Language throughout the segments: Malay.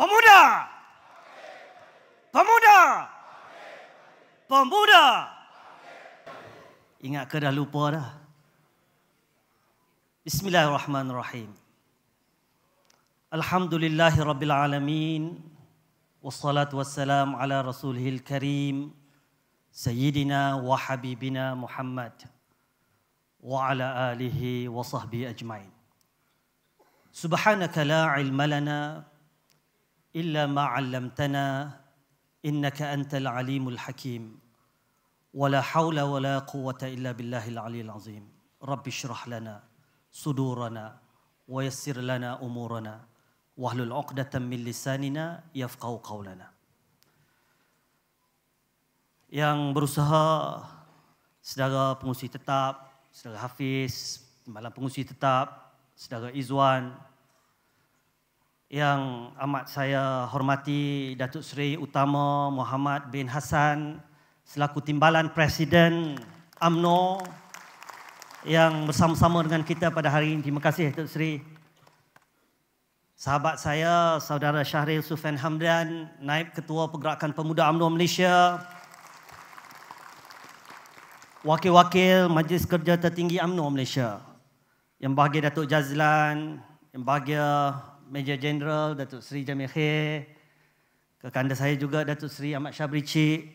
Pemuda. Pemuda. Pemuda. Ingat ke dah lupa dah? Bismillahirrahmanirrahim. Alhamdulillahi Rabbil Alamin. Wassalatu wassalam ala rasulihil karim. Sayyidina wa habibina Muhammad. Wa ala alihi wa sahbihi ajma'in. Subhanaka la ilma lana illa ma 'allamtana innaka antal alimul hakim. ولا حول ولا قوة إلا بالله العلي العظيم رب اشرح لنا صدورنا ويسر لنا أمورنا واحلل عقدة من لساننا يفقه قولنا yang berusaha saudara pengusi tetap, saudara Hafiz, malam pengusi tetap, saudara Izwan, yang amat saya hormati Datuk Seri Utama Muhammad bin Hassan selaku timbalan Presiden AMNO yang bersama-sama dengan kita pada hari ini. Terima kasih Datuk Seri. Sahabat saya, Saudara Syahril Sufian Hamdan, Naib Ketua Pergerakan Pemuda AMNO Malaysia. Wakil-wakil Majlis Kerja Tertinggi AMNO Malaysia. Yang bahagia Datuk Jazlan, yang bahagia Major General Datuk Seri Jamil Khair, kekanda saya juga Datuk Seri Ahmad Syabri Cik,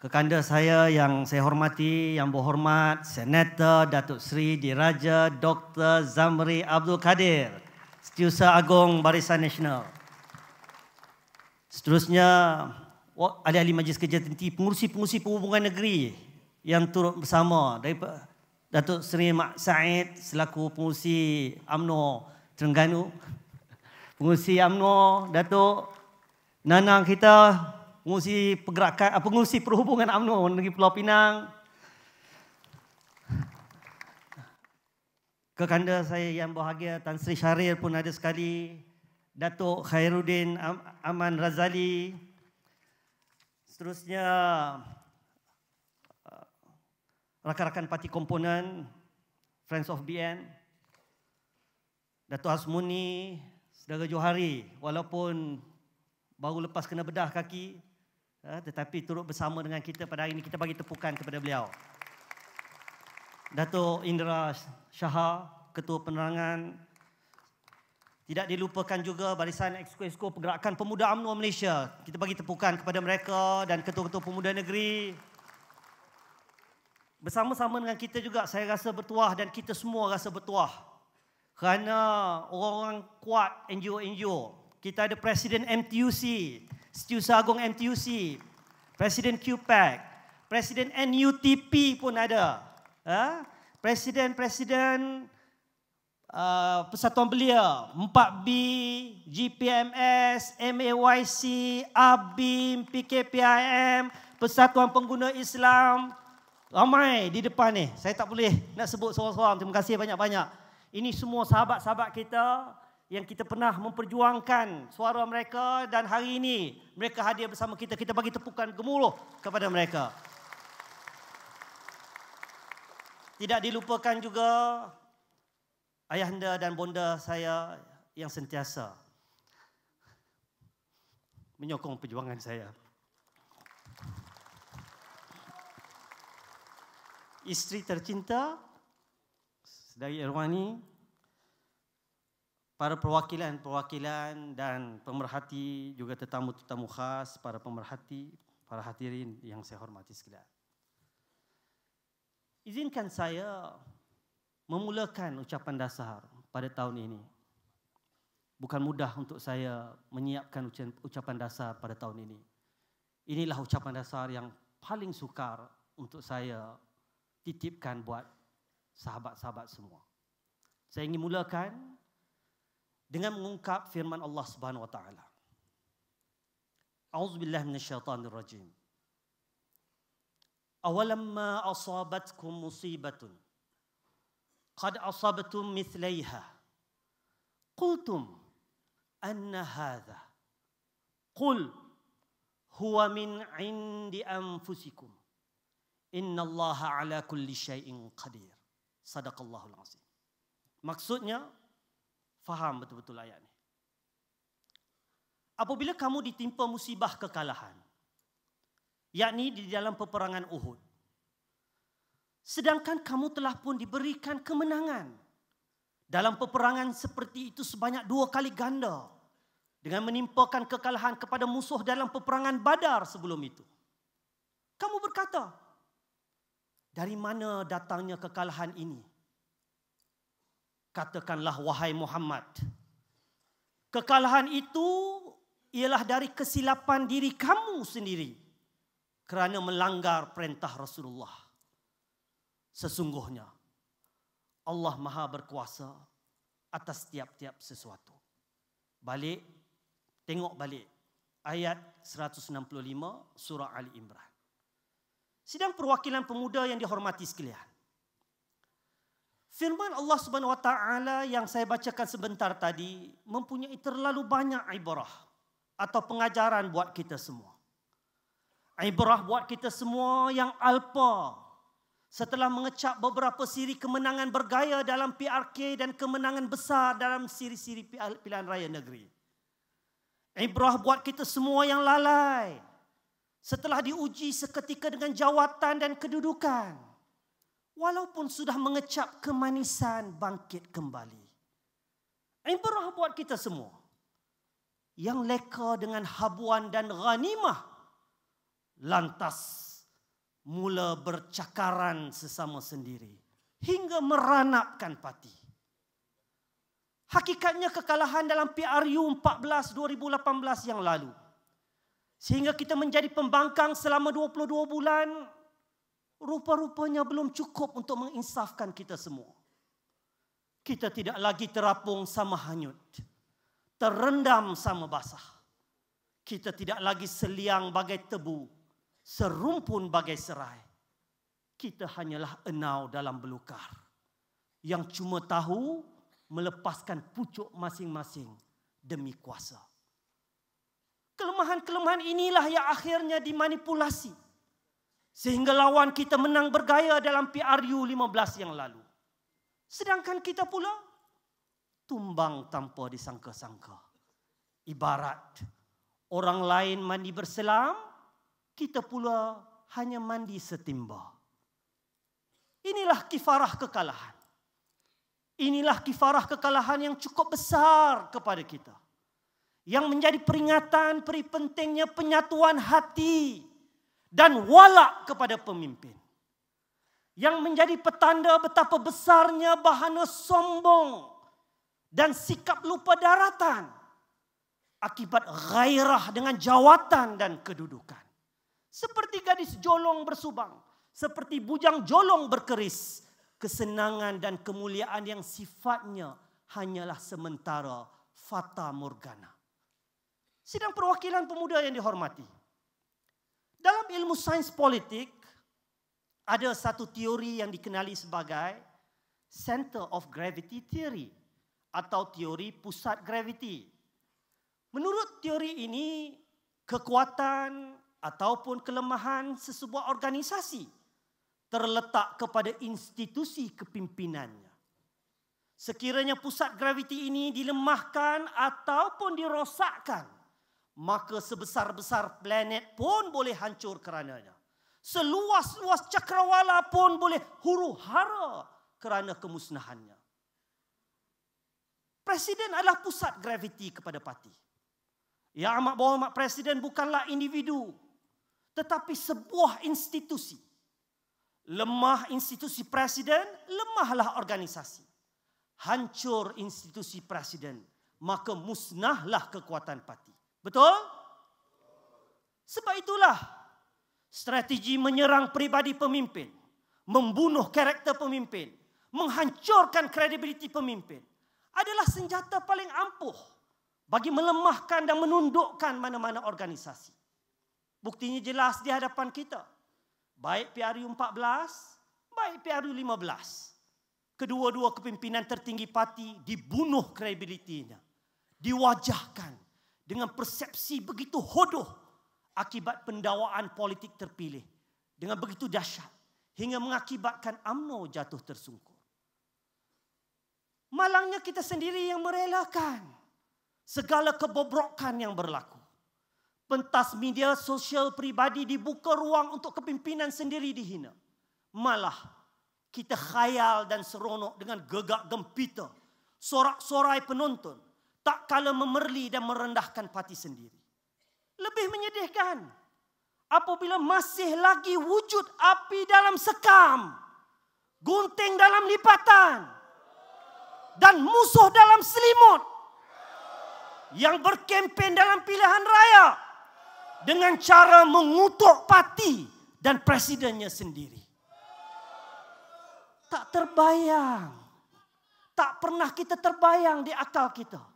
kekanda saya yang saya hormati, yang berhormat, Senator Datuk Seri Diraja Dr. Zamri Abdul Kadir, Setiausaha Agong Barisan Nasional. Seterusnya, ahli-ahli Majlis Kerja Tertinggi, pengurusi-pengurusi perhubungan negeri yang turut bersama daripada Datuk Seri Mak Said selaku pengurusi AMNO Terengganu, pengurusi AMNO Datuk Nanang kita, pengurusi pergerakan, pengurusi perhubungan AMNO negeri Pulau Pinang, kekanda saya yang bahagia Tan Sri Syahrir pun ada sekali, Datuk Khairuddin Aman Razali, seterusnya rakan-rakan parti komponen, Friends of BN, Datuk Asmuni, Saudara Johari, walaupun baru lepas kena bedah kaki, tetapi turut bersama dengan kita pada hari ini, kita bagi tepukan kepada beliau. Datuk Indra Shah, Ketua Penerangan, tidak dilupakan juga barisan Exco-Exco Pergerakan Pemuda UMNO Malaysia. Kita bagi tepukan kepada mereka dan ketua-ketua pemuda negeri, bersama-sama dengan kita juga saya rasa bertuah dan kita semua rasa bertuah. Kerana orang-orang kuat NGO-NGO. Kita ada Presiden MTUC, Setiausaha Agong MTUC, Presiden QPAC, Presiden NUTP pun ada. Ha? Presiden-presiden uh, Persatuan Belia, 4B, GPMS, MAYC, ABIM, PKPIM, Persatuan Pengguna Islam, Ramai di depan ni. Saya tak boleh nak sebut seorang-seorang. Terima kasih banyak-banyak. Ini semua sahabat-sahabat kita yang kita pernah memperjuangkan suara mereka dan hari ini mereka hadir bersama kita. Kita bagi tepukan gemuruh kepada mereka. Tidak dilupakan juga ayahanda dan bonda saya yang sentiasa menyokong perjuangan saya. isteri tercinta dari Irwani, para perwakilan-perwakilan dan pemerhati juga tetamu-tetamu khas, para pemerhati, para hadirin yang saya hormati sekalian. Izinkan saya memulakan ucapan dasar pada tahun ini. Bukan mudah untuk saya menyiapkan ucapan dasar pada tahun ini. Inilah ucapan dasar yang paling sukar untuk saya titipkan buat sahabat-sahabat semua. Saya ingin mulakan dengan mengungkap firman Allah Subhanahu wa taala. A'udzubillahi minasyaitonir rajim. Awalamma asabatkum musibatun qad asabtum mithlaiha qultum anna hadha qul huwa min 'indi anfusikum Inna Allah ala kulli syai'in qadir. Sadaqallahul azim. Maksudnya, faham betul-betul ayat ini. apabila kamu ditimpa musibah kekalahan, yakni di dalam peperangan Uhud, sedangkan kamu telah pun diberikan kemenangan dalam peperangan seperti itu sebanyak dua kali ganda dengan menimpakan kekalahan kepada musuh dalam peperangan Badar sebelum itu. Kamu berkata, dari mana datangnya kekalahan ini? Katakanlah wahai Muhammad, kekalahan itu ialah dari kesilapan diri kamu sendiri kerana melanggar perintah Rasulullah. Sesungguhnya Allah Maha berkuasa atas tiap-tiap sesuatu. Balik tengok balik ayat 165 surah Ali Imran. Sidang perwakilan pemuda yang dihormati sekalian. Firman Allah Subhanahu Wa Taala yang saya bacakan sebentar tadi mempunyai terlalu banyak ibrah atau pengajaran buat kita semua. Ibrah buat kita semua yang alpa setelah mengecap beberapa siri kemenangan bergaya dalam PRK dan kemenangan besar dalam siri-siri pilihan raya negeri. Ibrah buat kita semua yang lalai setelah diuji seketika dengan jawatan dan kedudukan walaupun sudah mengecap kemanisan bangkit kembali. Ibrah buat kita semua yang leka dengan habuan dan ghanimah lantas mula bercakaran sesama sendiri hingga meranapkan pati. Hakikatnya kekalahan dalam PRU 14 2018 yang lalu sehingga kita menjadi pembangkang selama 22 bulan rupa-rupanya belum cukup untuk menginsafkan kita semua. Kita tidak lagi terapung sama hanyut. Terendam sama basah. Kita tidak lagi seliang bagai tebu. Serumpun bagai serai. Kita hanyalah enau dalam belukar. Yang cuma tahu melepaskan pucuk masing-masing demi kuasa. Kelemahan-kelemahan inilah yang akhirnya dimanipulasi Sehingga lawan kita menang bergaya dalam PRU 15 yang lalu. Sedangkan kita pula tumbang tanpa disangka-sangka. Ibarat orang lain mandi berselam, kita pula hanya mandi setimba. Inilah kifarah kekalahan. Inilah kifarah kekalahan yang cukup besar kepada kita. Yang menjadi peringatan peri pentingnya penyatuan hati dan walak kepada pemimpin. Yang menjadi petanda betapa besarnya bahana sombong dan sikap lupa daratan akibat gairah dengan jawatan dan kedudukan. Seperti gadis jolong bersubang, seperti bujang jolong berkeris, kesenangan dan kemuliaan yang sifatnya hanyalah sementara fata morgana. Sidang perwakilan pemuda yang dihormati. Dalam ilmu sains politik, ada satu teori yang dikenali sebagai Center of Gravity Theory atau teori pusat graviti. Menurut teori ini, kekuatan ataupun kelemahan sesebuah organisasi terletak kepada institusi kepimpinannya. Sekiranya pusat graviti ini dilemahkan ataupun dirosakkan, maka sebesar-besar planet pun boleh hancur kerananya. Seluas-luas cakrawala pun boleh huru hara kerana kemusnahannya. Presiden adalah pusat graviti kepada parti. Ya amat bawah amat presiden bukanlah individu. Tetapi sebuah institusi. Lemah institusi presiden, lemahlah organisasi. Hancur institusi presiden, maka musnahlah kekuatan parti. Betul? Sebab itulah strategi menyerang pribadi pemimpin, membunuh karakter pemimpin, menghancurkan kredibiliti pemimpin adalah senjata paling ampuh bagi melemahkan dan menundukkan mana-mana organisasi. Buktinya jelas di hadapan kita. Baik PRU 14, baik PRU 15. Kedua-dua kepimpinan tertinggi parti dibunuh kredibilitinya. Diwajahkan dengan persepsi begitu hodoh akibat pendawaan politik terpilih dengan begitu dahsyat hingga mengakibatkan AMNO jatuh tersungkur. Malangnya kita sendiri yang merelakan segala kebobrokan yang berlaku. Pentas media sosial pribadi dibuka ruang untuk kepimpinan sendiri dihina. Malah kita khayal dan seronok dengan gegak gempita, sorak-sorai penonton, tak kala memerli dan merendahkan parti sendiri. Lebih menyedihkan apabila masih lagi wujud api dalam sekam, gunting dalam lipatan, dan musuh dalam selimut yang berkempen dalam pilihan raya dengan cara mengutuk parti dan presidennya sendiri. Tak terbayang. Tak pernah kita terbayang di akal kita.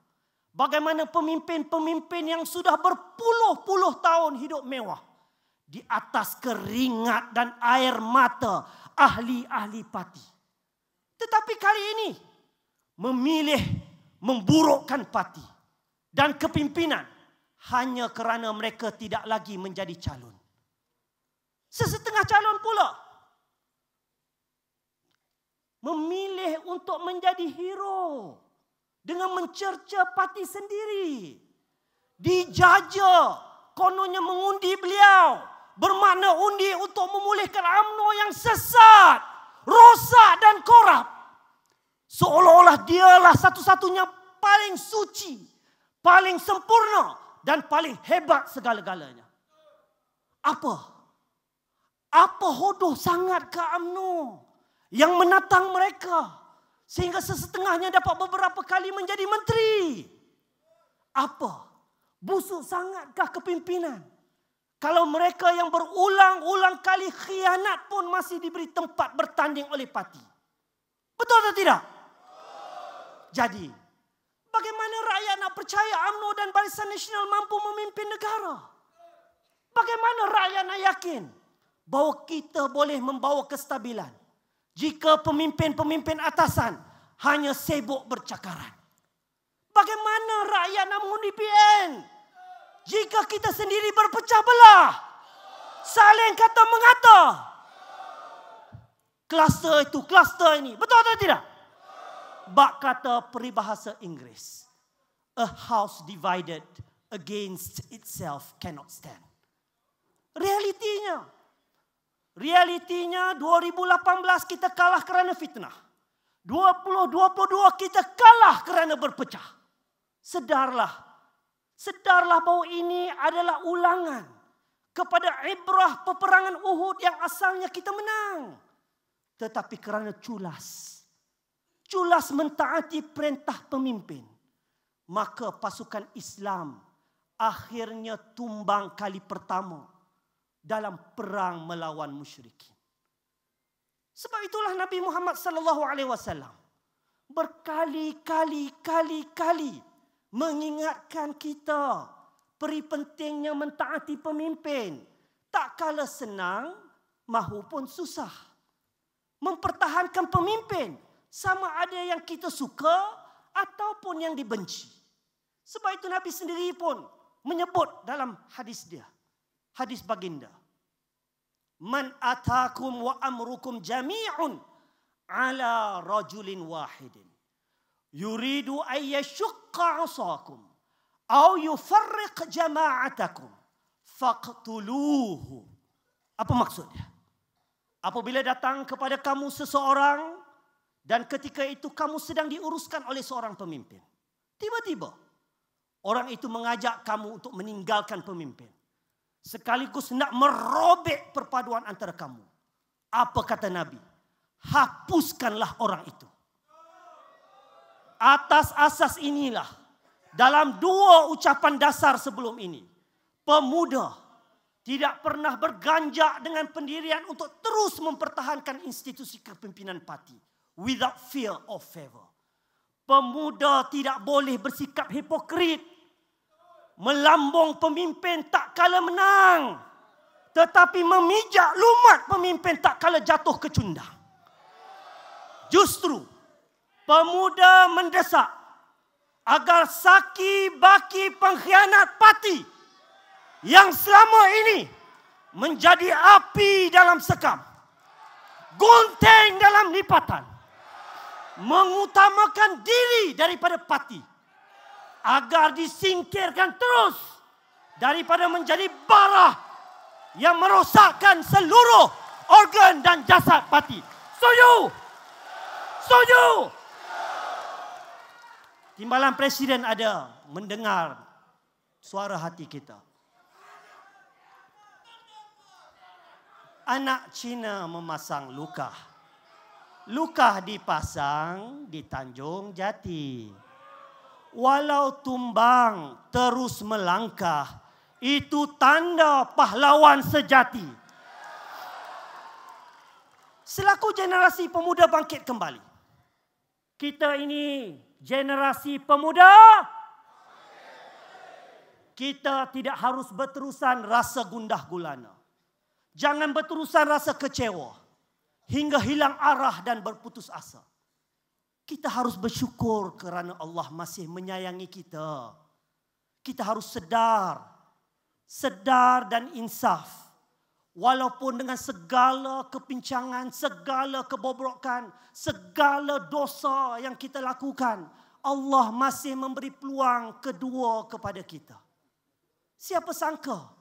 Bagaimana pemimpin-pemimpin yang sudah berpuluh-puluh tahun hidup mewah. Di atas keringat dan air mata ahli-ahli parti. Tetapi kali ini memilih memburukkan parti dan kepimpinan hanya kerana mereka tidak lagi menjadi calon. Sesetengah calon pula memilih untuk menjadi hero dengan mencerca parti sendiri. Dijaja kononnya mengundi beliau bermakna undi untuk memulihkan UMNO yang sesat, rosak dan korup. Seolah-olah dialah satu-satunya paling suci, paling sempurna dan paling hebat segala-galanya. Apa? Apa hodoh sangat ke UMNO yang menatang mereka sehingga sesetengahnya dapat beberapa kali menjadi menteri? Apa? Busuk sangatkah kepimpinan? Kalau mereka yang berulang-ulang kali khianat pun masih diberi tempat bertanding oleh parti. Betul atau tidak? Jadi, Bagaimana rakyat nak percaya UMNO dan Barisan Nasional mampu memimpin negara? Bagaimana rakyat nak yakin bahawa kita boleh membawa kestabilan jika pemimpin-pemimpin atasan hanya sibuk bercakaran? Bagaimana rakyat nak mengundi PN jika kita sendiri berpecah belah? Saling kata mengata. Kluster itu, kluster ini. Betul atau tidak? bak kata peribahasa Inggeris. A house divided against itself cannot stand. Realitinya. Realitinya 2018 kita kalah kerana fitnah. 2022 kita kalah kerana berpecah. Sedarlah. Sedarlah bahawa ini adalah ulangan kepada ibrah peperangan Uhud yang asalnya kita menang. Tetapi kerana culas culas mentaati perintah pemimpin, maka pasukan Islam akhirnya tumbang kali pertama dalam perang melawan musyrikin. Sebab itulah Nabi Muhammad sallallahu alaihi wasallam berkali-kali kali-kali mengingatkan kita peri pentingnya mentaati pemimpin tak kala senang mahupun susah mempertahankan pemimpin sama ada yang kita suka ataupun yang dibenci. Sebab itu Nabi sendiri pun menyebut dalam hadis dia. Hadis baginda. Man atakum wa amrukum jami'un ala rajulin wahidin. Yuridu ayyashukka asakum. Au yufarriq jama'atakum. Faqtuluhu. Apa maksudnya? Apabila datang kepada kamu seseorang dan ketika itu kamu sedang diuruskan oleh seorang pemimpin. Tiba-tiba orang itu mengajak kamu untuk meninggalkan pemimpin. Sekaligus nak merobek perpaduan antara kamu. Apa kata Nabi? Hapuskanlah orang itu. Atas asas inilah dalam dua ucapan dasar sebelum ini. Pemuda tidak pernah berganjak dengan pendirian untuk terus mempertahankan institusi kepimpinan parti without fear of favor. Pemuda tidak boleh bersikap hipokrit. Melambung pemimpin tak kala menang. Tetapi memijak lumat pemimpin tak kala jatuh ke cundang. Justru, pemuda mendesak agar saki baki pengkhianat parti yang selama ini menjadi api dalam sekam. Gunting dalam lipatan mengutamakan diri daripada parti agar disingkirkan terus daripada menjadi bara yang merosakkan seluruh organ dan jasad parti. Setuju? Setuju? Timbalan Presiden ada mendengar suara hati kita. Anak Cina memasang luka. Luka dipasang di Tanjung Jati. Walau tumbang terus melangkah, itu tanda pahlawan sejati. Selaku generasi pemuda bangkit kembali. Kita ini generasi pemuda. Kita tidak harus berterusan rasa gundah gulana. Jangan berterusan rasa kecewa hingga hilang arah dan berputus asa. Kita harus bersyukur kerana Allah masih menyayangi kita. Kita harus sedar, sedar dan insaf. Walaupun dengan segala kepincangan, segala kebobrokan, segala dosa yang kita lakukan, Allah masih memberi peluang kedua kepada kita. Siapa sangka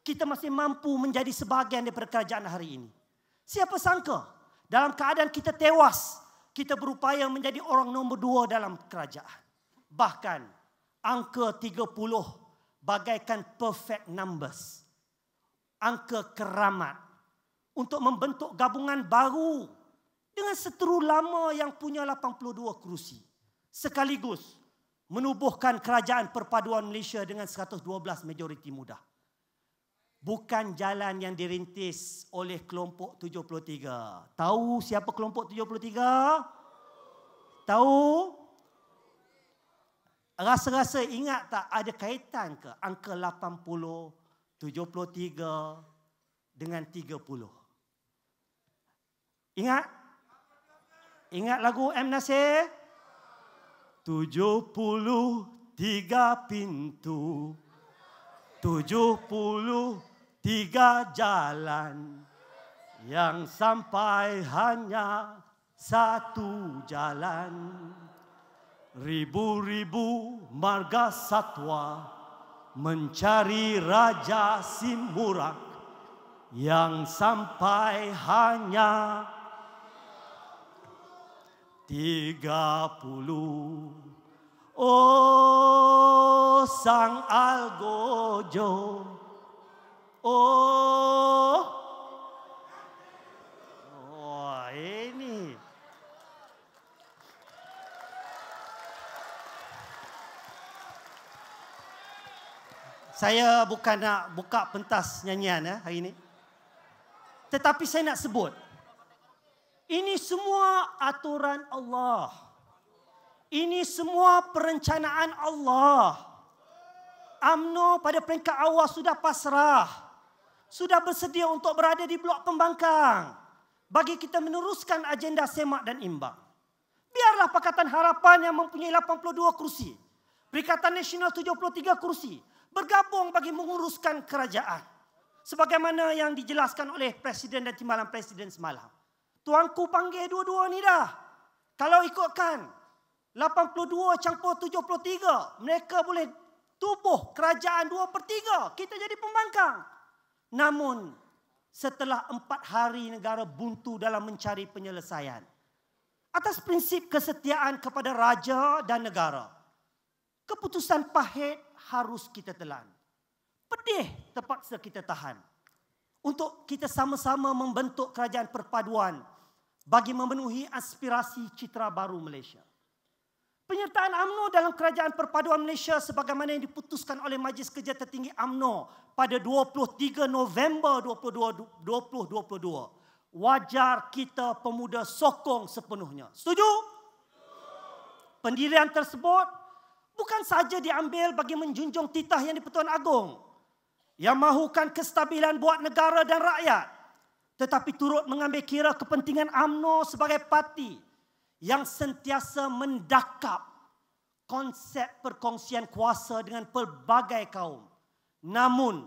kita masih mampu menjadi sebahagian daripada kerajaan hari ini. Siapa sangka dalam keadaan kita tewas, kita berupaya menjadi orang nombor dua dalam kerajaan. Bahkan angka 30 bagaikan perfect numbers. Angka keramat untuk membentuk gabungan baru dengan seteru lama yang punya 82 kerusi. Sekaligus menubuhkan kerajaan perpaduan Malaysia dengan 112 majoriti mudah bukan jalan yang dirintis oleh kelompok 73. Tahu siapa kelompok 73? Tahu? Rasa-rasa ingat tak ada kaitan ke angka 80, 73 dengan 30? Ingat? Ingat lagu M. Nasir? 73 pintu. 70 tiga jalan yang sampai hanya satu jalan. Ribu-ribu marga satwa mencari raja simurak yang sampai hanya tiga puluh. Oh sang algojo Oh. Oh, ini. Saya bukan nak buka pentas nyanyian ya, hari ini. Tetapi saya nak sebut. Ini semua aturan Allah. Ini semua perencanaan Allah. AMNO pada peringkat awal sudah pasrah sudah bersedia untuk berada di blok pembangkang bagi kita meneruskan agenda semak dan imbang. Biarlah Pakatan Harapan yang mempunyai 82 kursi, Perikatan Nasional 73 kursi, bergabung bagi menguruskan kerajaan. Sebagaimana yang dijelaskan oleh Presiden dan Timbalan Presiden semalam. Tuanku panggil dua-dua ni dah. Kalau ikutkan 82 campur 73, mereka boleh tubuh kerajaan 2 per 3. Kita jadi pembangkang. Namun setelah empat hari negara buntu dalam mencari penyelesaian. Atas prinsip kesetiaan kepada raja dan negara. Keputusan pahit harus kita telan. Pedih terpaksa kita tahan. Untuk kita sama-sama membentuk kerajaan perpaduan bagi memenuhi aspirasi citra baru Malaysia. Penyertaan AMNO dalam Kerajaan Perpaduan Malaysia sebagaimana yang diputuskan oleh Majlis Kerja Tertinggi AMNO pada 23 November 2022. Wajar kita pemuda sokong sepenuhnya. Setuju? Pendirian tersebut bukan saja diambil bagi menjunjung titah yang di-Pertuan Agong yang mahukan kestabilan buat negara dan rakyat tetapi turut mengambil kira kepentingan AMNO sebagai parti yang sentiasa mendakap konsep perkongsian kuasa dengan pelbagai kaum. Namun,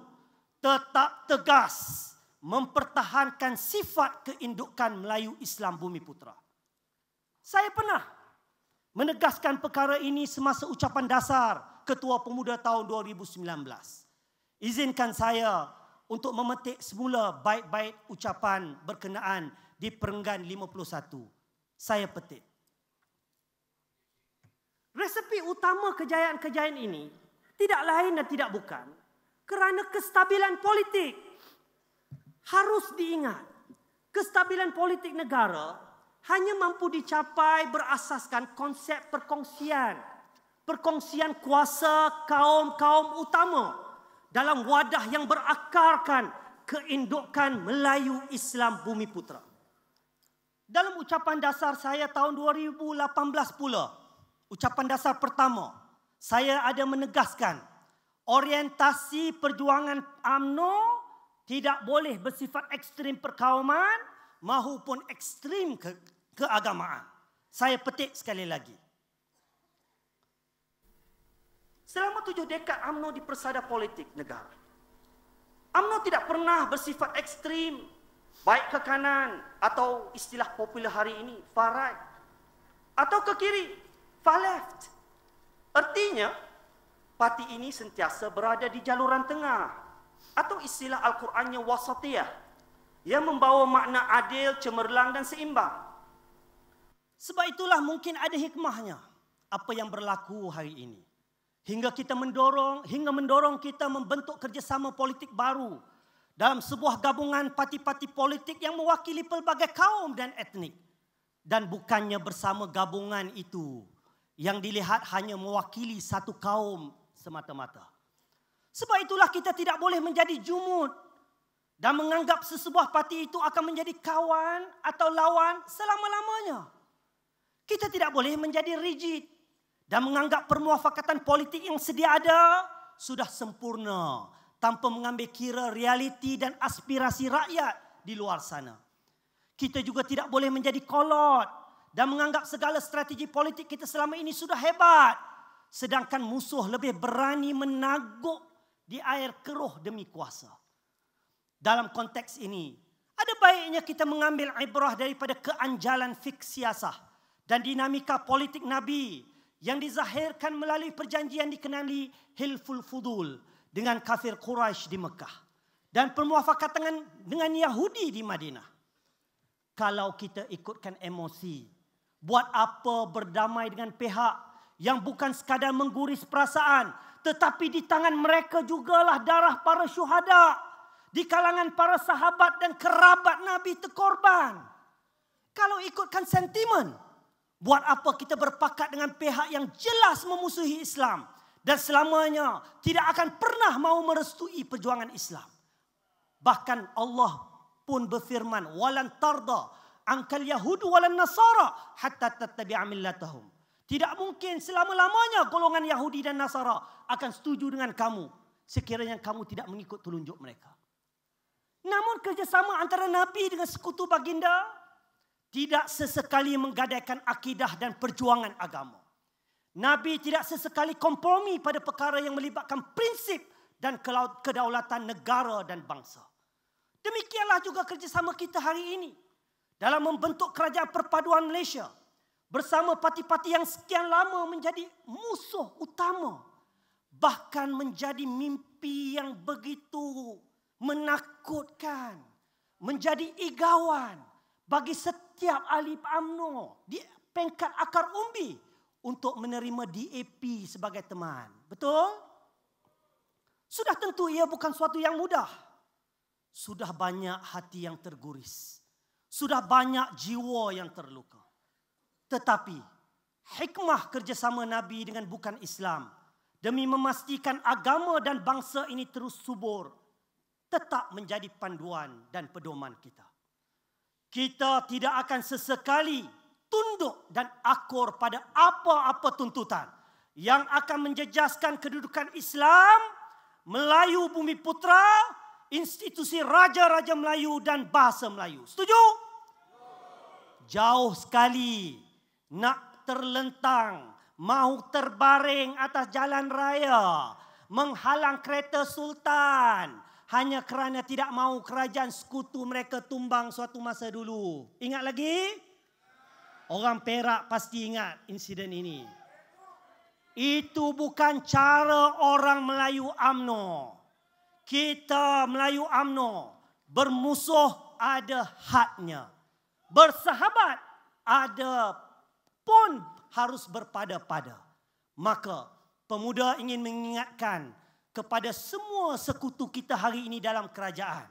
tetap tegas mempertahankan sifat keindukan Melayu Islam Bumi Putra. Saya pernah menegaskan perkara ini semasa ucapan dasar Ketua Pemuda tahun 2019. Izinkan saya untuk memetik semula baik-baik ucapan berkenaan di perenggan 51. Saya petik. Resepi utama kejayaan-kejayaan ini tidak lain dan tidak bukan kerana kestabilan politik. Harus diingat, kestabilan politik negara hanya mampu dicapai berasaskan konsep perkongsian. Perkongsian kuasa kaum-kaum utama dalam wadah yang berakarkan keindukan Melayu Islam Bumi Putra. Dalam ucapan dasar saya tahun 2018 pula, ucapan dasar pertama, saya ada menegaskan orientasi perjuangan AMNO tidak boleh bersifat ekstrim perkauman maupun ekstrim ke keagamaan. Saya petik sekali lagi. Selama tujuh dekad UMNO di persada politik negara. UMNO tidak pernah bersifat ekstrim baik ke kanan atau istilah popular hari ini far right atau ke kiri far left. Artinya parti ini sentiasa berada di jaluran tengah atau istilah Al-Qurannya wasatiyah yang membawa makna adil, cemerlang dan seimbang. Sebab itulah mungkin ada hikmahnya apa yang berlaku hari ini. Hingga kita mendorong, hingga mendorong kita membentuk kerjasama politik baru dalam sebuah gabungan parti-parti politik yang mewakili pelbagai kaum dan etnik. Dan bukannya bersama gabungan itu yang dilihat hanya mewakili satu kaum semata-mata. Sebab itulah kita tidak boleh menjadi jumud dan menganggap sesebuah parti itu akan menjadi kawan atau lawan selama-lamanya. Kita tidak boleh menjadi rigid dan menganggap permuafakatan politik yang sedia ada sudah sempurna tanpa mengambil kira realiti dan aspirasi rakyat di luar sana. Kita juga tidak boleh menjadi kolot dan menganggap segala strategi politik kita selama ini sudah hebat sedangkan musuh lebih berani menaguk di air keruh demi kuasa. Dalam konteks ini, ada baiknya kita mengambil ibrah daripada keanjalan fiksiasah dan dinamika politik Nabi yang dizahirkan melalui perjanjian dikenali Hilful Fudul dengan kafir Quraisy di Mekah dan permuafakatan dengan Yahudi di Madinah. Kalau kita ikutkan emosi, buat apa berdamai dengan pihak yang bukan sekadar mengguris perasaan tetapi di tangan mereka jugalah darah para syuhada di kalangan para sahabat dan kerabat Nabi terkorban. Kalau ikutkan sentimen, Buat apa kita berpakat dengan pihak yang jelas memusuhi Islam dan selamanya tidak akan pernah mau merestui perjuangan Islam. Bahkan Allah pun berfirman, "Walan tarda angkal yahudu walan nasara hatta tattabi'a millatahum." Tidak mungkin selama-lamanya golongan Yahudi dan Nasara akan setuju dengan kamu sekiranya kamu tidak mengikut telunjuk mereka. Namun kerjasama antara Nabi dengan sekutu baginda tidak sesekali menggadaikan akidah dan perjuangan agama. Nabi tidak sesekali kompromi pada perkara yang melibatkan prinsip dan kedaulatan negara dan bangsa. Demikianlah juga kerjasama kita hari ini dalam membentuk kerajaan perpaduan Malaysia bersama parti-parti yang sekian lama menjadi musuh utama bahkan menjadi mimpi yang begitu menakutkan menjadi igawan bagi setiap ahli UMNO di pengkat akar umbi untuk menerima DAP sebagai teman. Betul? Sudah tentu ia bukan suatu yang mudah. Sudah banyak hati yang terguris. Sudah banyak jiwa yang terluka. Tetapi hikmah kerjasama Nabi dengan bukan Islam demi memastikan agama dan bangsa ini terus subur tetap menjadi panduan dan pedoman kita kita tidak akan sesekali tunduk dan akur pada apa-apa tuntutan yang akan menjejaskan kedudukan Islam, Melayu Bumi Putra, institusi Raja-Raja Melayu dan bahasa Melayu. Setuju? Jauh sekali nak terlentang, mahu terbaring atas jalan raya, menghalang kereta sultan, hanya kerana tidak mahu kerajaan sekutu mereka tumbang suatu masa dulu. Ingat lagi? Orang Perak pasti ingat insiden ini. Itu bukan cara orang Melayu AMNO. Kita Melayu AMNO bermusuh ada hadnya. Bersahabat ada pun harus berpada-pada. Maka pemuda ingin mengingatkan kepada semua sekutu kita hari ini dalam kerajaan.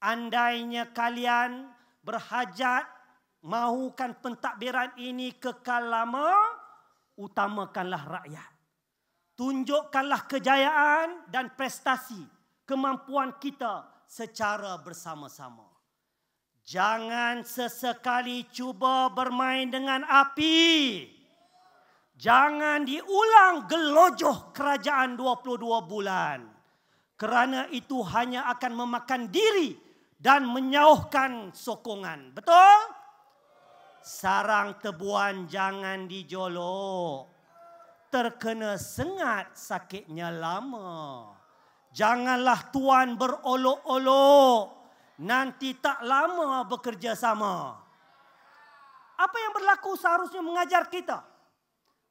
Andainya kalian berhajat mahukan pentadbiran ini kekal lama, utamakanlah rakyat. Tunjukkanlah kejayaan dan prestasi kemampuan kita secara bersama-sama. Jangan sesekali cuba bermain dengan api. Jangan diulang gelojoh kerajaan 22 bulan. Kerana itu hanya akan memakan diri dan menyauhkan sokongan. Betul? Sarang tebuan jangan dijolok. Terkena sengat sakitnya lama. Janganlah tuan berolok-olok. Nanti tak lama bekerja sama. Apa yang berlaku seharusnya mengajar kita?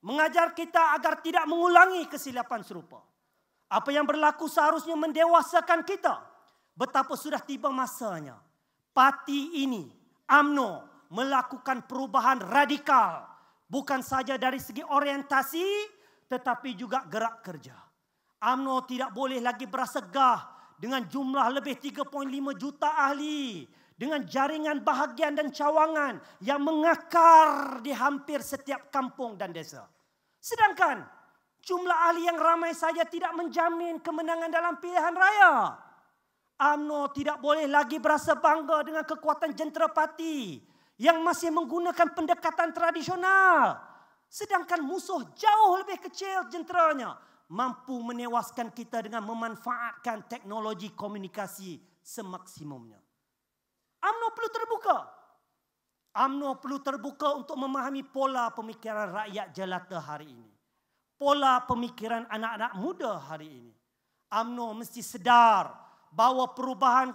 mengajar kita agar tidak mengulangi kesilapan serupa. Apa yang berlaku seharusnya mendewasakan kita. Betapa sudah tiba masanya parti ini, AMNO, melakukan perubahan radikal. Bukan saja dari segi orientasi, tetapi juga gerak kerja. AMNO tidak boleh lagi berasa gah dengan jumlah lebih 3.5 juta ahli. Dengan jaringan bahagian dan cawangan yang mengakar di hampir setiap kampung dan desa. Sedangkan jumlah ahli yang ramai saja tidak menjamin kemenangan dalam pilihan raya. UMNO tidak boleh lagi berasa bangga dengan kekuatan jentera parti yang masih menggunakan pendekatan tradisional. Sedangkan musuh jauh lebih kecil jenteranya mampu menewaskan kita dengan memanfaatkan teknologi komunikasi semaksimumnya. UMNO perlu terbuka UMNO perlu terbuka untuk memahami pola pemikiran rakyat jelata hari ini. Pola pemikiran anak-anak muda hari ini. UMNO mesti sedar bahawa perubahan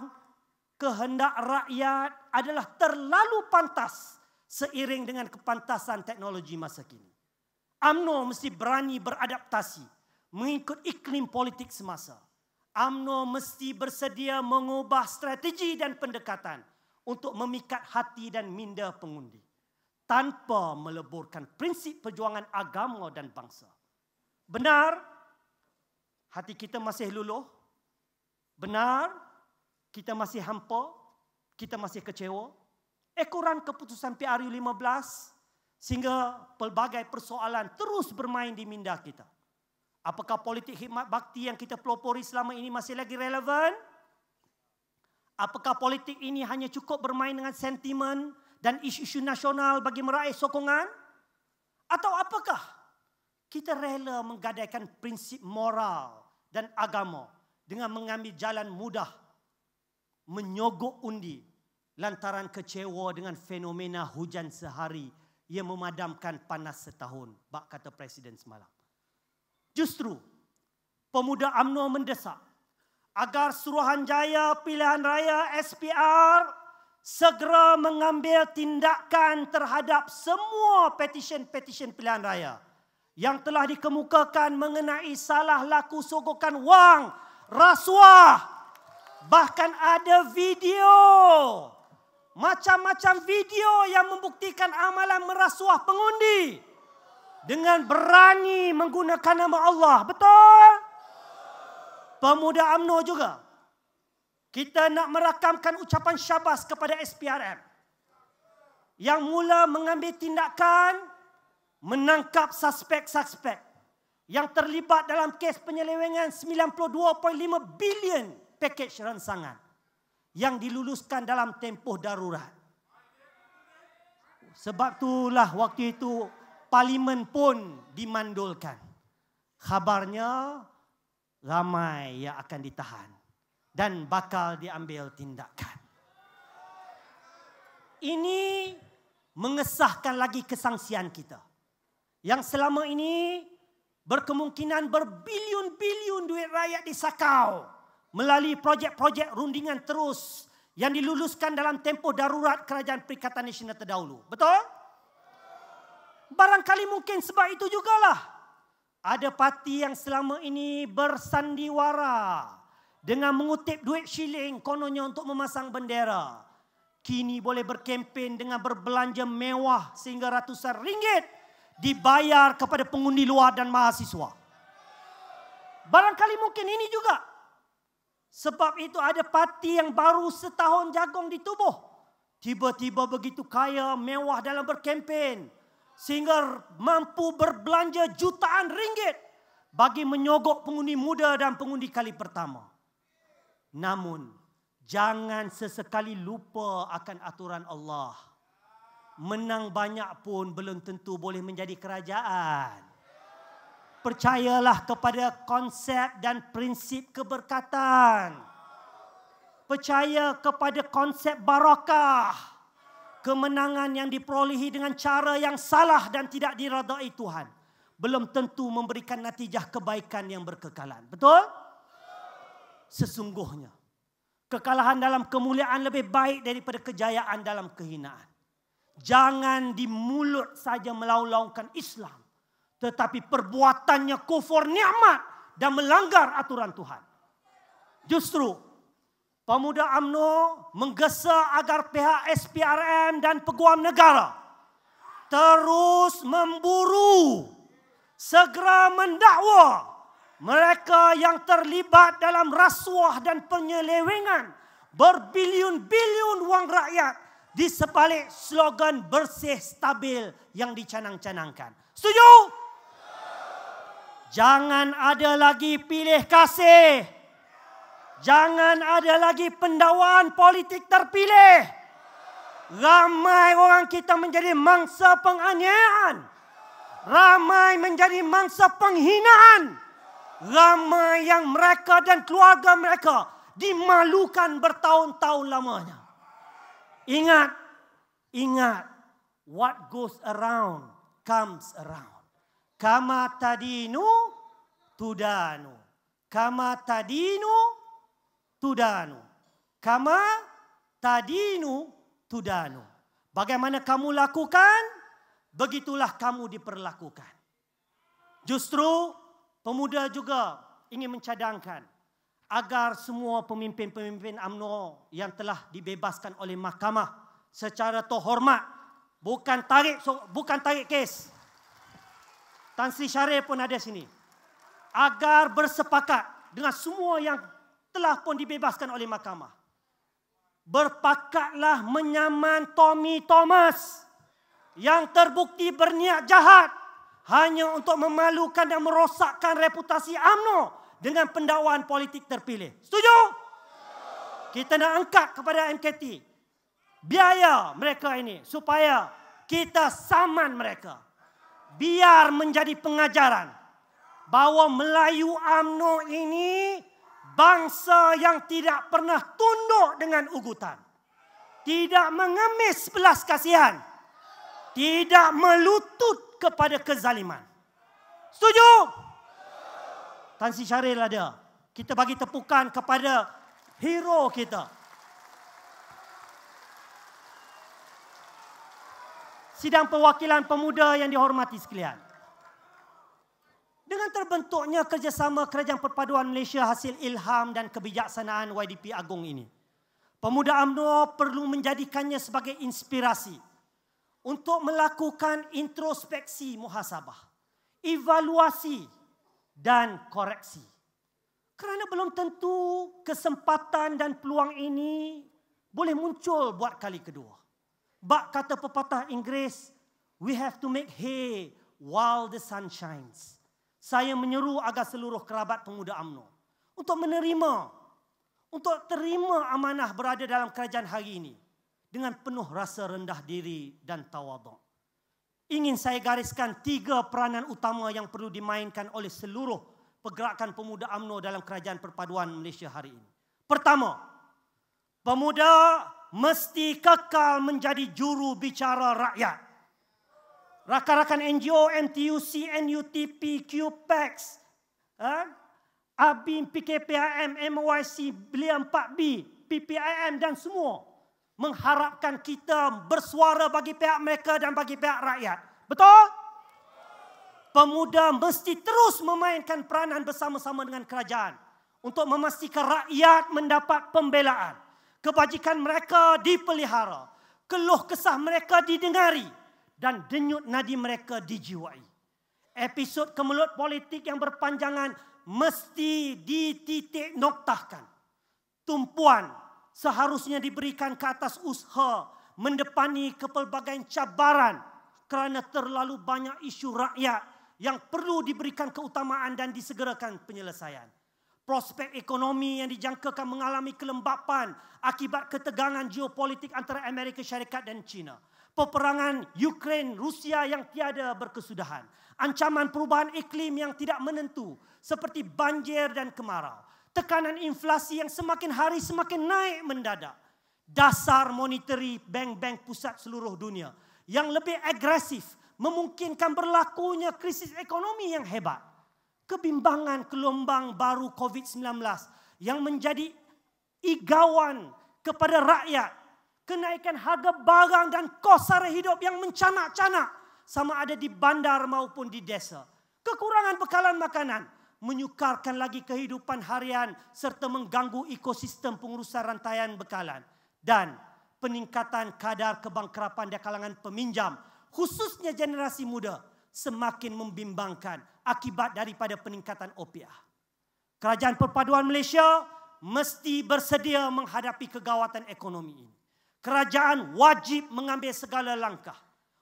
kehendak rakyat adalah terlalu pantas seiring dengan kepantasan teknologi masa kini. UMNO mesti berani beradaptasi mengikut iklim politik semasa. UMNO mesti bersedia mengubah strategi dan pendekatan untuk memikat hati dan minda pengundi tanpa meleburkan prinsip perjuangan agama dan bangsa. Benar, hati kita masih luluh. Benar, kita masih hampa, kita masih kecewa. Ekoran keputusan PRU 15 sehingga pelbagai persoalan terus bermain di minda kita. Apakah politik hikmat bakti yang kita pelopori selama ini masih lagi relevan? Apakah politik ini hanya cukup bermain dengan sentimen dan isu-isu nasional bagi meraih sokongan? Atau apakah kita rela menggadaikan prinsip moral dan agama dengan mengambil jalan mudah menyogok undi lantaran kecewa dengan fenomena hujan sehari yang memadamkan panas setahun, bak kata Presiden semalam. Justru pemuda AMNO mendesak agar Suruhanjaya Pilihan Raya SPR segera mengambil tindakan terhadap semua petisyen-petisyen pilihan raya yang telah dikemukakan mengenai salah laku sogokan wang, rasuah, bahkan ada video macam-macam video yang membuktikan amalan merasuah pengundi dengan berani menggunakan nama Allah. Betul? pemuda AMNO juga. Kita nak merakamkan ucapan syabas kepada SPRM. Yang mula mengambil tindakan menangkap suspek-suspek yang terlibat dalam kes penyelewengan 92.5 bilion pakej ransangan yang diluluskan dalam tempoh darurat. Sebab itulah waktu itu parlimen pun dimandulkan. Khabarnya ramai yang akan ditahan dan bakal diambil tindakan. Ini mengesahkan lagi kesangsian kita. Yang selama ini berkemungkinan berbilion-bilion duit rakyat disakau melalui projek-projek rundingan terus yang diluluskan dalam tempoh darurat Kerajaan Perikatan Nasional terdahulu. Betul? Barangkali mungkin sebab itu jugalah ada parti yang selama ini bersandiwara dengan mengutip duit shilling kononnya untuk memasang bendera. Kini boleh berkempen dengan berbelanja mewah sehingga ratusan ringgit dibayar kepada pengundi luar dan mahasiswa. Barangkali mungkin ini juga. Sebab itu ada parti yang baru setahun jagung di tubuh. Tiba-tiba begitu kaya, mewah dalam berkempen sehingga mampu berbelanja jutaan ringgit bagi menyogok pengundi muda dan pengundi kali pertama. Namun, jangan sesekali lupa akan aturan Allah. Menang banyak pun belum tentu boleh menjadi kerajaan. Percayalah kepada konsep dan prinsip keberkatan. Percaya kepada konsep barakah kemenangan yang diperolehi dengan cara yang salah dan tidak diradai Tuhan belum tentu memberikan natijah kebaikan yang berkekalan. Betul? Sesungguhnya kekalahan dalam kemuliaan lebih baik daripada kejayaan dalam kehinaan. Jangan di mulut saja melaulaukan Islam tetapi perbuatannya kufur nikmat dan melanggar aturan Tuhan. Justru Pemuda AMNO menggesa agar pihak SPRM dan peguam negara terus memburu segera mendakwa mereka yang terlibat dalam rasuah dan penyelewengan berbilion-bilion wang rakyat di sebalik slogan bersih stabil yang dicanang-canangkan. Setuju? Jangan ada lagi pilih kasih Jangan ada lagi pendawaan politik terpilih. Ramai orang kita menjadi mangsa penganiayaan. Ramai menjadi mangsa penghinaan. Ramai yang mereka dan keluarga mereka dimalukan bertahun-tahun lamanya. Ingat, ingat, what goes around comes around. Kama tadinu tudanu. Kama tadinu tudanu. Kama tadinu tudanu. Bagaimana kamu lakukan, begitulah kamu diperlakukan. Justru pemuda juga ingin mencadangkan agar semua pemimpin-pemimpin AMNO yang telah dibebaskan oleh mahkamah secara terhormat bukan tarik bukan tarik kes. Tan Sri Syarif pun ada sini. Agar bersepakat dengan semua yang telah pun dibebaskan oleh mahkamah. Berpakatlah menyaman Tommy Thomas yang terbukti berniat jahat hanya untuk memalukan dan merosakkan reputasi AMNO dengan pendakwaan politik terpilih. Setuju? Kita nak angkat kepada MKT biaya mereka ini supaya kita saman mereka. Biar menjadi pengajaran bahawa Melayu AMNO ini bangsa yang tidak pernah tunduk dengan ugutan. Tidak mengemis belas kasihan. Tidak melutut kepada kezaliman. Setuju? Tan Sri Syaril ada. Kita bagi tepukan kepada hero kita. Sidang perwakilan pemuda yang dihormati sekalian. Dengan terbentuknya kerjasama Kerajaan Perpaduan Malaysia hasil ilham dan kebijaksanaan YDP Agung ini. Pemuda UMNO perlu menjadikannya sebagai inspirasi untuk melakukan introspeksi muhasabah, evaluasi dan koreksi. Kerana belum tentu kesempatan dan peluang ini boleh muncul buat kali kedua. Bak kata pepatah Inggeris, we have to make hay while the sun shines saya menyeru agar seluruh kerabat pemuda AMNO untuk menerima, untuk terima amanah berada dalam kerajaan hari ini dengan penuh rasa rendah diri dan tawaduk. Ingin saya gariskan tiga peranan utama yang perlu dimainkan oleh seluruh pergerakan pemuda AMNO dalam kerajaan perpaduan Malaysia hari ini. Pertama, pemuda mesti kekal menjadi juru bicara rakyat rakan-rakan NGO, MTUC, NUTP, QPEX, ha? ABIM, PKPIM, MYC, Belia 4B, PPIM dan semua mengharapkan kita bersuara bagi pihak mereka dan bagi pihak rakyat. Betul? pemuda mesti terus memainkan peranan bersama-sama dengan kerajaan untuk memastikan rakyat mendapat pembelaan. Kebajikan mereka dipelihara, keluh kesah mereka didengari dan denyut nadi mereka dijiwai. Episod kemelut politik yang berpanjangan mesti dititik noktahkan. Tumpuan seharusnya diberikan ke atas usaha mendepani kepelbagaian cabaran kerana terlalu banyak isu rakyat yang perlu diberikan keutamaan dan disegerakan penyelesaian. Prospek ekonomi yang dijangkakan mengalami kelembapan akibat ketegangan geopolitik antara Amerika Syarikat dan China. Peperangan Ukraine Rusia yang tiada berkesudahan. Ancaman perubahan iklim yang tidak menentu seperti banjir dan kemarau. Tekanan inflasi yang semakin hari semakin naik mendadak. Dasar monetary bank-bank pusat seluruh dunia yang lebih agresif memungkinkan berlakunya krisis ekonomi yang hebat. Kebimbangan gelombang baru COVID-19 yang menjadi igawan kepada rakyat. Kenaikan harga barang dan kos sara hidup yang mencanak-canak sama ada di bandar maupun di desa. Kekurangan bekalan makanan menyukarkan lagi kehidupan harian serta mengganggu ekosistem pengurusan rantaian bekalan. Dan peningkatan kadar kebangkrapan di kalangan peminjam khususnya generasi muda semakin membimbangkan akibat daripada peningkatan opiah. Kerajaan Perpaduan Malaysia mesti bersedia menghadapi kegawatan ekonomi ini. Kerajaan wajib mengambil segala langkah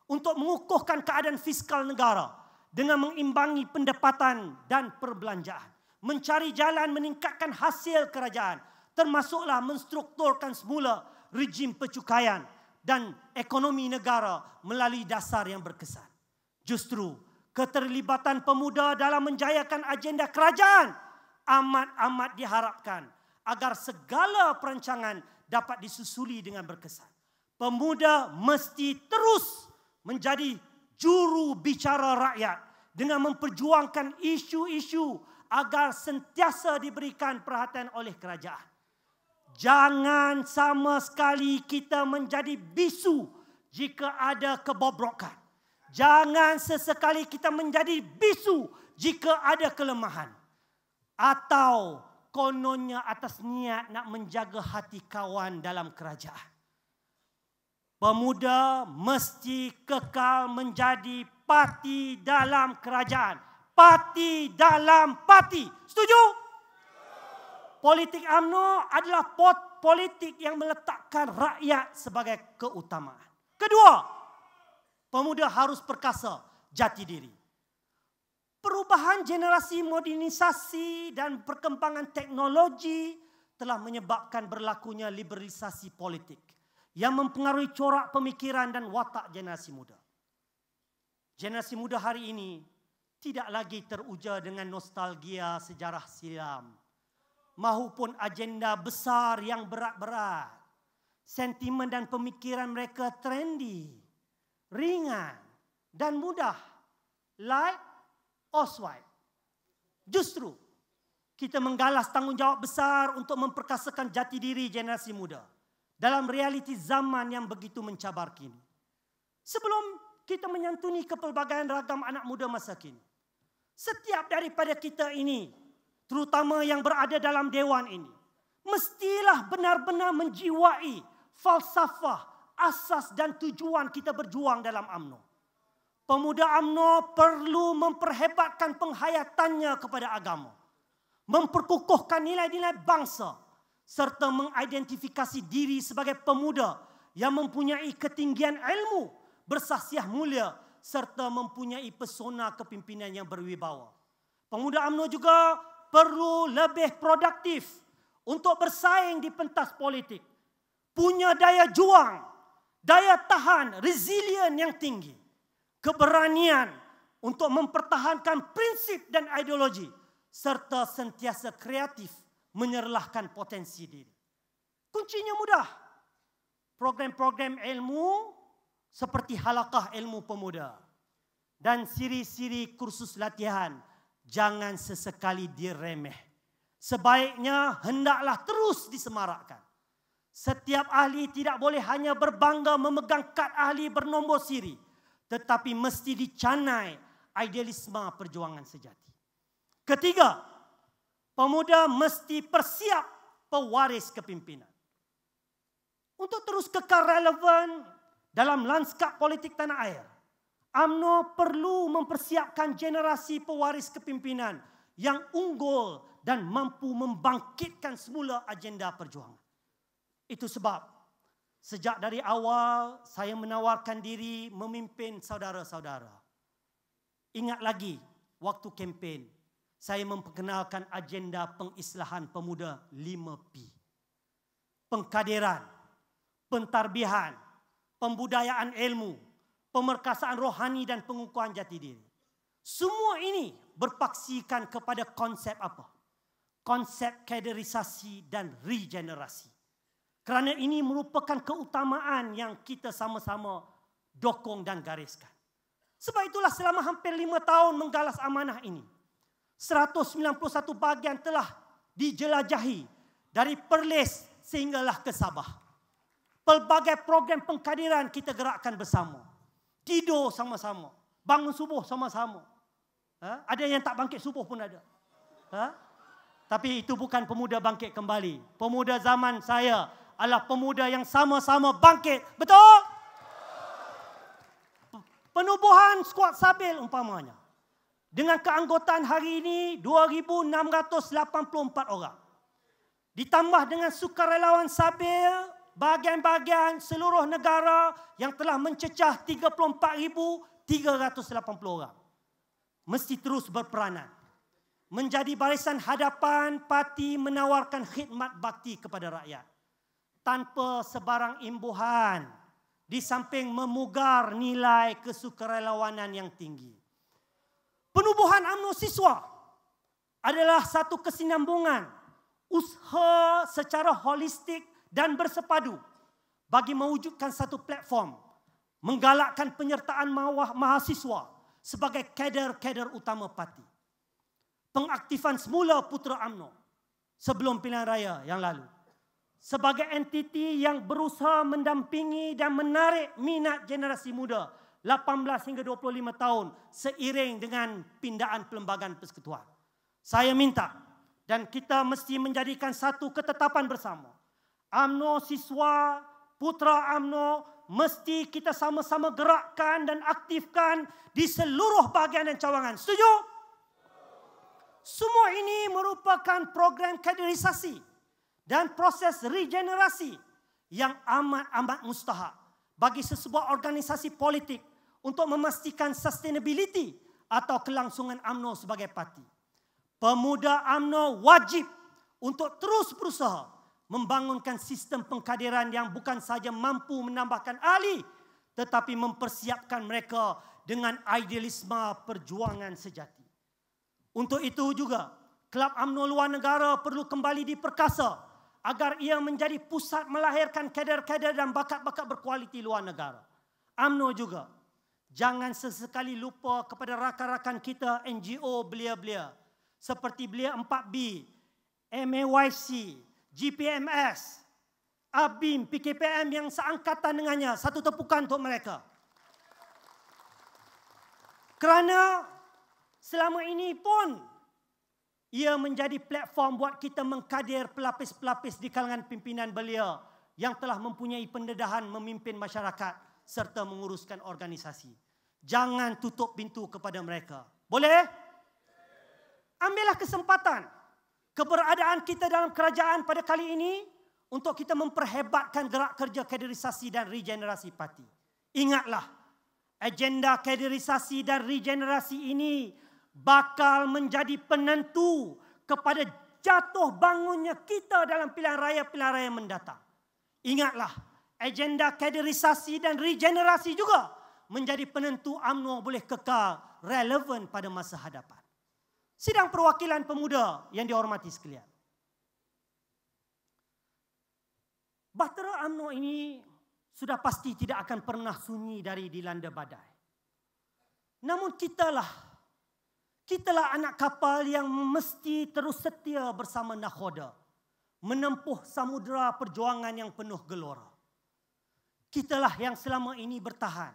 untuk mengukuhkan keadaan fiskal negara dengan mengimbangi pendapatan dan perbelanjaan. Mencari jalan meningkatkan hasil kerajaan termasuklah menstrukturkan semula rejim pencukaian dan ekonomi negara melalui dasar yang berkesan. Justru keterlibatan pemuda dalam menjayakan agenda kerajaan amat-amat diharapkan agar segala perancangan dapat disusuli dengan berkesan. Pemuda mesti terus menjadi juru bicara rakyat dengan memperjuangkan isu-isu agar sentiasa diberikan perhatian oleh kerajaan. Jangan sama sekali kita menjadi bisu jika ada kebobrokan. Jangan sesekali kita menjadi bisu jika ada kelemahan. Atau kononnya atas niat nak menjaga hati kawan dalam kerajaan. Pemuda mesti kekal menjadi parti dalam kerajaan. Parti dalam parti. Setuju? politik AMNO adalah pot politik yang meletakkan rakyat sebagai keutamaan. Kedua, pemuda harus perkasa jati diri. Perubahan generasi modernisasi dan perkembangan teknologi telah menyebabkan berlakunya liberalisasi politik yang mempengaruhi corak pemikiran dan watak generasi muda. Generasi muda hari ini tidak lagi teruja dengan nostalgia sejarah silam maupun agenda besar yang berat-berat. Sentimen dan pemikiran mereka trendy, ringan dan mudah. Like swipe. Justru kita menggalas tanggungjawab besar untuk memperkasakan jati diri generasi muda dalam realiti zaman yang begitu mencabar kini. Sebelum kita menyantuni kepelbagaian ragam anak muda masa kini, setiap daripada kita ini terutama yang berada dalam dewan ini, mestilah benar-benar menjiwai falsafah, asas dan tujuan kita berjuang dalam AMNO. Pemuda AMNO perlu memperhebatkan penghayatannya kepada agama, memperkukuhkan nilai-nilai bangsa serta mengidentifikasi diri sebagai pemuda yang mempunyai ketinggian ilmu, bersahsiah mulia serta mempunyai pesona kepimpinan yang berwibawa. Pemuda AMNO juga perlu lebih produktif untuk bersaing di pentas politik. Punya daya juang, daya tahan, resilient yang tinggi. Keberanian untuk mempertahankan prinsip dan ideologi serta sentiasa kreatif menyerlahkan potensi diri. Kuncinya mudah. Program-program ilmu seperti halakah ilmu pemuda dan siri-siri kursus latihan jangan sesekali diremeh. Sebaiknya hendaklah terus disemarakkan. Setiap ahli tidak boleh hanya berbangga memegang kad ahli bernombor siri. Tetapi mesti dicanai idealisme perjuangan sejati. Ketiga, pemuda mesti persiap pewaris kepimpinan. Untuk terus kekal relevan dalam lanskap politik tanah air, AMNO perlu mempersiapkan generasi pewaris kepimpinan yang unggul dan mampu membangkitkan semula agenda perjuangan. Itu sebab sejak dari awal saya menawarkan diri memimpin saudara-saudara. Ingat lagi waktu kempen saya memperkenalkan agenda pengislahan pemuda 5P. Pengkaderan, pentarbihan, pembudayaan ilmu, pemerkasaan rohani dan pengukuhan jati diri. Semua ini berpaksikan kepada konsep apa? Konsep kaderisasi dan regenerasi. Kerana ini merupakan keutamaan yang kita sama-sama dokong dan gariskan. Sebab itulah selama hampir lima tahun menggalas amanah ini. 191 bahagian telah dijelajahi dari Perlis sehinggalah ke Sabah. Pelbagai program pengkadiran kita gerakkan bersama. Tidur sama-sama. Bangun subuh sama-sama. Ha? Ada yang tak bangkit subuh pun ada. Ha? Tapi itu bukan pemuda bangkit kembali. Pemuda zaman saya adalah pemuda yang sama-sama bangkit. Betul? Penubuhan skuad Sabil umpamanya. Dengan keanggotaan hari ini 2,684 orang. Ditambah dengan sukarelawan Sabil, bahagian-bahagian seluruh negara yang telah mencecah 34,380 orang mesti terus berperanan. Menjadi barisan hadapan parti menawarkan khidmat bakti kepada rakyat. Tanpa sebarang imbuhan di samping memugar nilai kesukarelawanan yang tinggi. Penubuhan UMNO siswa adalah satu kesinambungan usaha secara holistik dan bersepadu bagi mewujudkan satu platform menggalakkan penyertaan mahasiswa sebagai kader-kader utama parti. Pengaktifan semula Putra AMNO sebelum pilihan raya yang lalu. Sebagai entiti yang berusaha mendampingi dan menarik minat generasi muda 18 hingga 25 tahun seiring dengan pindaan pelembagaan persekutuan. Saya minta dan kita mesti menjadikan satu ketetapan bersama. AMNO siswa, putra AMNO mesti kita sama-sama gerakkan dan aktifkan di seluruh bahagian dan cawangan. Setuju? Semua ini merupakan program kaderisasi dan proses regenerasi yang amat-amat mustahak bagi sesebuah organisasi politik untuk memastikan sustainability atau kelangsungan AMNO sebagai parti. Pemuda AMNO wajib untuk terus berusaha membangunkan sistem pengkaderan yang bukan saja mampu menambahkan ahli tetapi mempersiapkan mereka dengan idealisme perjuangan sejati. Untuk itu juga, Kelab UMNO luar negara perlu kembali diperkasa agar ia menjadi pusat melahirkan kader-kader dan bakat-bakat berkualiti luar negara. UMNO juga, jangan sesekali lupa kepada rakan-rakan kita NGO belia-belia seperti Belia 4B, MAYC, GPMS, ABIM, PKPM yang seangkatan dengannya. Satu tepukan untuk mereka. Kerana selama ini pun ia menjadi platform buat kita mengkadir pelapis-pelapis di kalangan pimpinan belia yang telah mempunyai pendedahan memimpin masyarakat serta menguruskan organisasi. Jangan tutup pintu kepada mereka. Boleh? Ambillah kesempatan keberadaan kita dalam kerajaan pada kali ini untuk kita memperhebatkan gerak kerja kaderisasi dan regenerasi parti. Ingatlah, agenda kaderisasi dan regenerasi ini bakal menjadi penentu kepada jatuh bangunnya kita dalam pilihan raya-pilihan raya mendatang. Ingatlah, agenda kaderisasi dan regenerasi juga menjadi penentu UMNO boleh kekal relevan pada masa hadapan. Sidang perwakilan pemuda yang dihormati sekalian. Bahtera UMNO ini sudah pasti tidak akan pernah sunyi dari dilanda badai. Namun kitalah, kitalah anak kapal yang mesti terus setia bersama nakhoda. Menempuh samudera perjuangan yang penuh gelora. Kitalah yang selama ini bertahan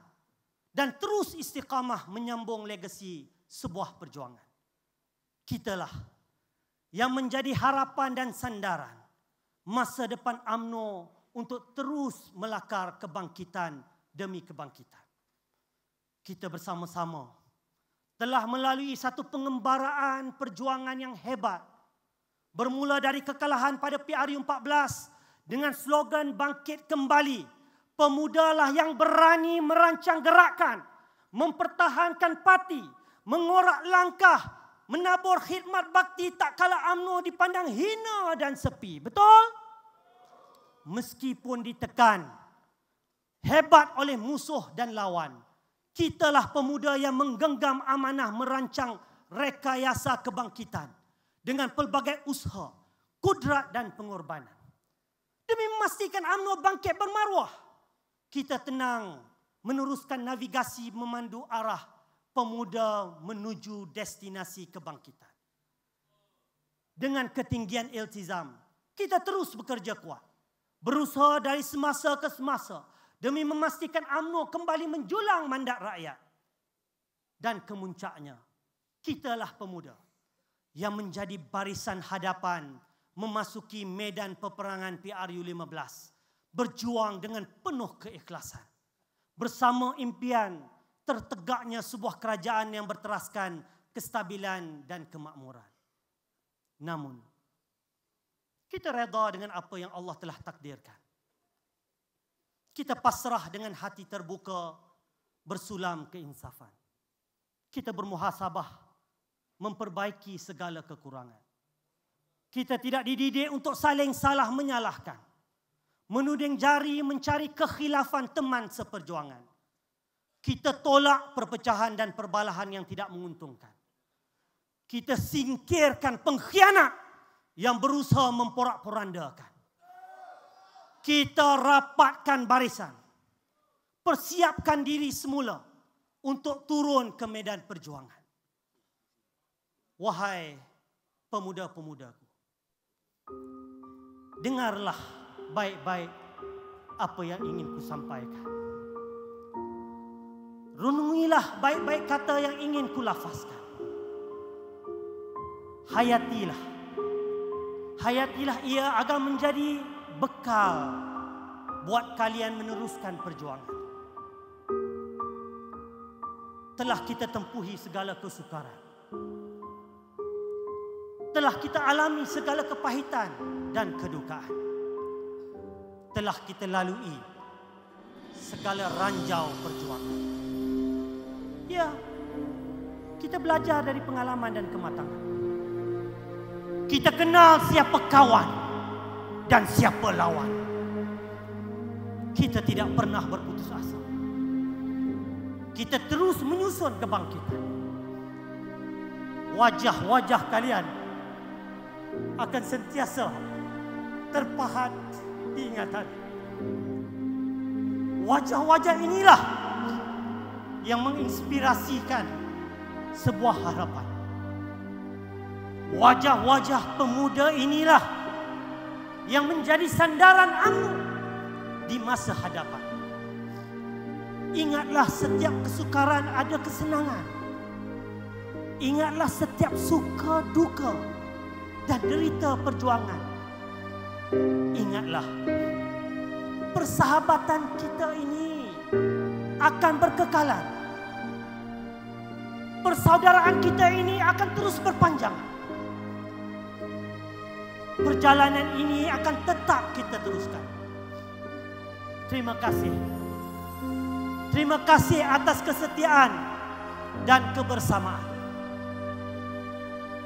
dan terus istiqamah menyambung legasi sebuah perjuangan. Kitalah yang menjadi harapan dan sandaran masa depan AMNO untuk terus melakar kebangkitan demi kebangkitan. Kita bersama-sama telah melalui satu pengembaraan perjuangan yang hebat. Bermula dari kekalahan pada PRU 14 dengan slogan bangkit kembali pemudalah yang berani merancang gerakan mempertahankan parti mengorak langkah menabur khidmat bakti tak kala UMNO dipandang hina dan sepi. Betul? Meskipun ditekan hebat oleh musuh dan lawan kitalah pemuda yang menggenggam amanah merancang rekayasa kebangkitan dengan pelbagai usaha, kudrat dan pengorbanan. Demi memastikan UMNO bangkit bermaruah, kita tenang meneruskan navigasi memandu arah pemuda menuju destinasi kebangkitan. Dengan ketinggian iltizam, kita terus bekerja kuat. Berusaha dari semasa ke semasa demi memastikan UMNO kembali menjulang mandat rakyat. Dan kemuncaknya, kitalah pemuda yang menjadi barisan hadapan memasuki medan peperangan PRU 15 berjuang dengan penuh keikhlasan. Bersama impian tertegaknya sebuah kerajaan yang berteraskan kestabilan dan kemakmuran. Namun kita reda dengan apa yang Allah telah takdirkan kita pasrah dengan hati terbuka bersulam keinsafan kita bermuhasabah memperbaiki segala kekurangan. Kita tidak dididik untuk saling salah menyalahkan. Menuding jari mencari kekhilafan teman seperjuangan. Kita tolak perpecahan dan perbalahan yang tidak menguntungkan. Kita singkirkan pengkhianat yang berusaha memporak-porandakan. Kita rapatkan barisan. Persiapkan diri semula untuk turun ke medan perjuangan. Wahai pemuda-pemudaku. Dengarlah baik-baik apa yang ingin ku sampaikan. Renungilah baik-baik kata yang ingin ku lafazkan. Hayatilah. Hayatilah ia agar menjadi bekal buat kalian meneruskan perjuangan. Telah kita tempuhi segala kesukaran telah kita alami segala kepahitan dan kedukaan. Telah kita lalui segala ranjau perjuangan. Ya, kita belajar dari pengalaman dan kematangan. Kita kenal siapa kawan dan siapa lawan. Kita tidak pernah berputus asa. Kita terus menyusun kebangkitan. Wajah-wajah kalian akan sentiasa terpahat di ingatan. Wajah-wajah inilah yang menginspirasikan sebuah harapan. Wajah-wajah pemuda inilah yang menjadi sandaran amu di masa hadapan. Ingatlah setiap kesukaran ada kesenangan. Ingatlah setiap suka duka dan derita perjuangan. Ingatlah, persahabatan kita ini akan berkekalan. Persaudaraan kita ini akan terus berpanjang. Perjalanan ini akan tetap kita teruskan. Terima kasih. Terima kasih atas kesetiaan dan kebersamaan.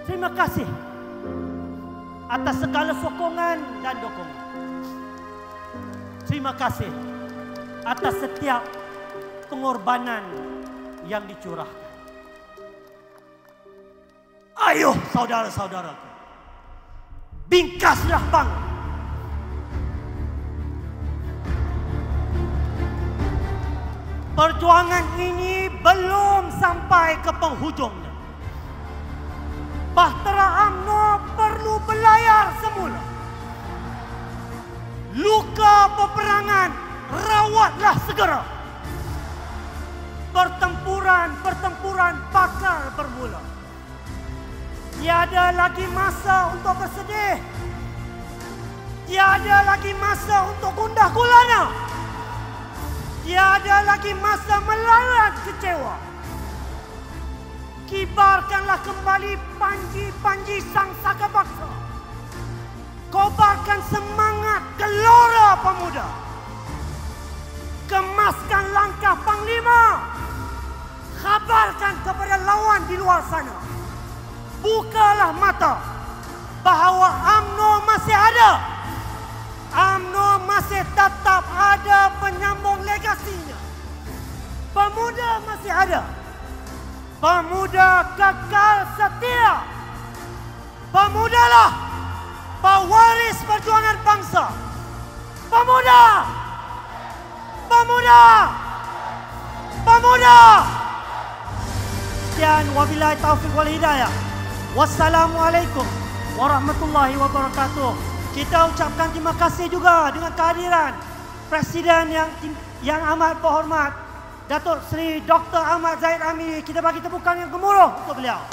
Terima kasih atas segala sokongan dan dukungan. Terima kasih atas setiap pengorbanan yang dicurahkan. Ayo saudara-saudaraku. Bingkaslah bang. Perjuangan ini belum sampai ke penghujungnya. Bahtera UMNO perlu belayar semula. Luka peperangan rawatlah segera. medan pertempuran bakal bermula. Tiada lagi masa untuk bersedih. Tiada lagi masa untuk gundah gulana. Tiada lagi masa melarat kecewa. Kibarkanlah kembali panji-panji sang saka bangsa. Kobarkan semangat gelora pemuda. Kemaskan langkah panglima. Khabarkan kepada lawan di luar sana. Bukalah mata bahawa AMNO masih ada. AMNO masih tetap ada penyambung legasinya. Pemuda masih ada. Pemuda kekal setia. Pemudalah pewaris perjuangan bangsa. Pemuda! Pemuda! Pemuda! Sekian wabillahi taufik wal hidayah. Wassalamualaikum warahmatullahi wabarakatuh. Kita ucapkan terima kasih juga dengan kehadiran Presiden yang yang amat berhormat Datuk Seri Dr. Ahmad Zahid Amiri. Kita bagi tepukan yang gemuruh untuk beliau.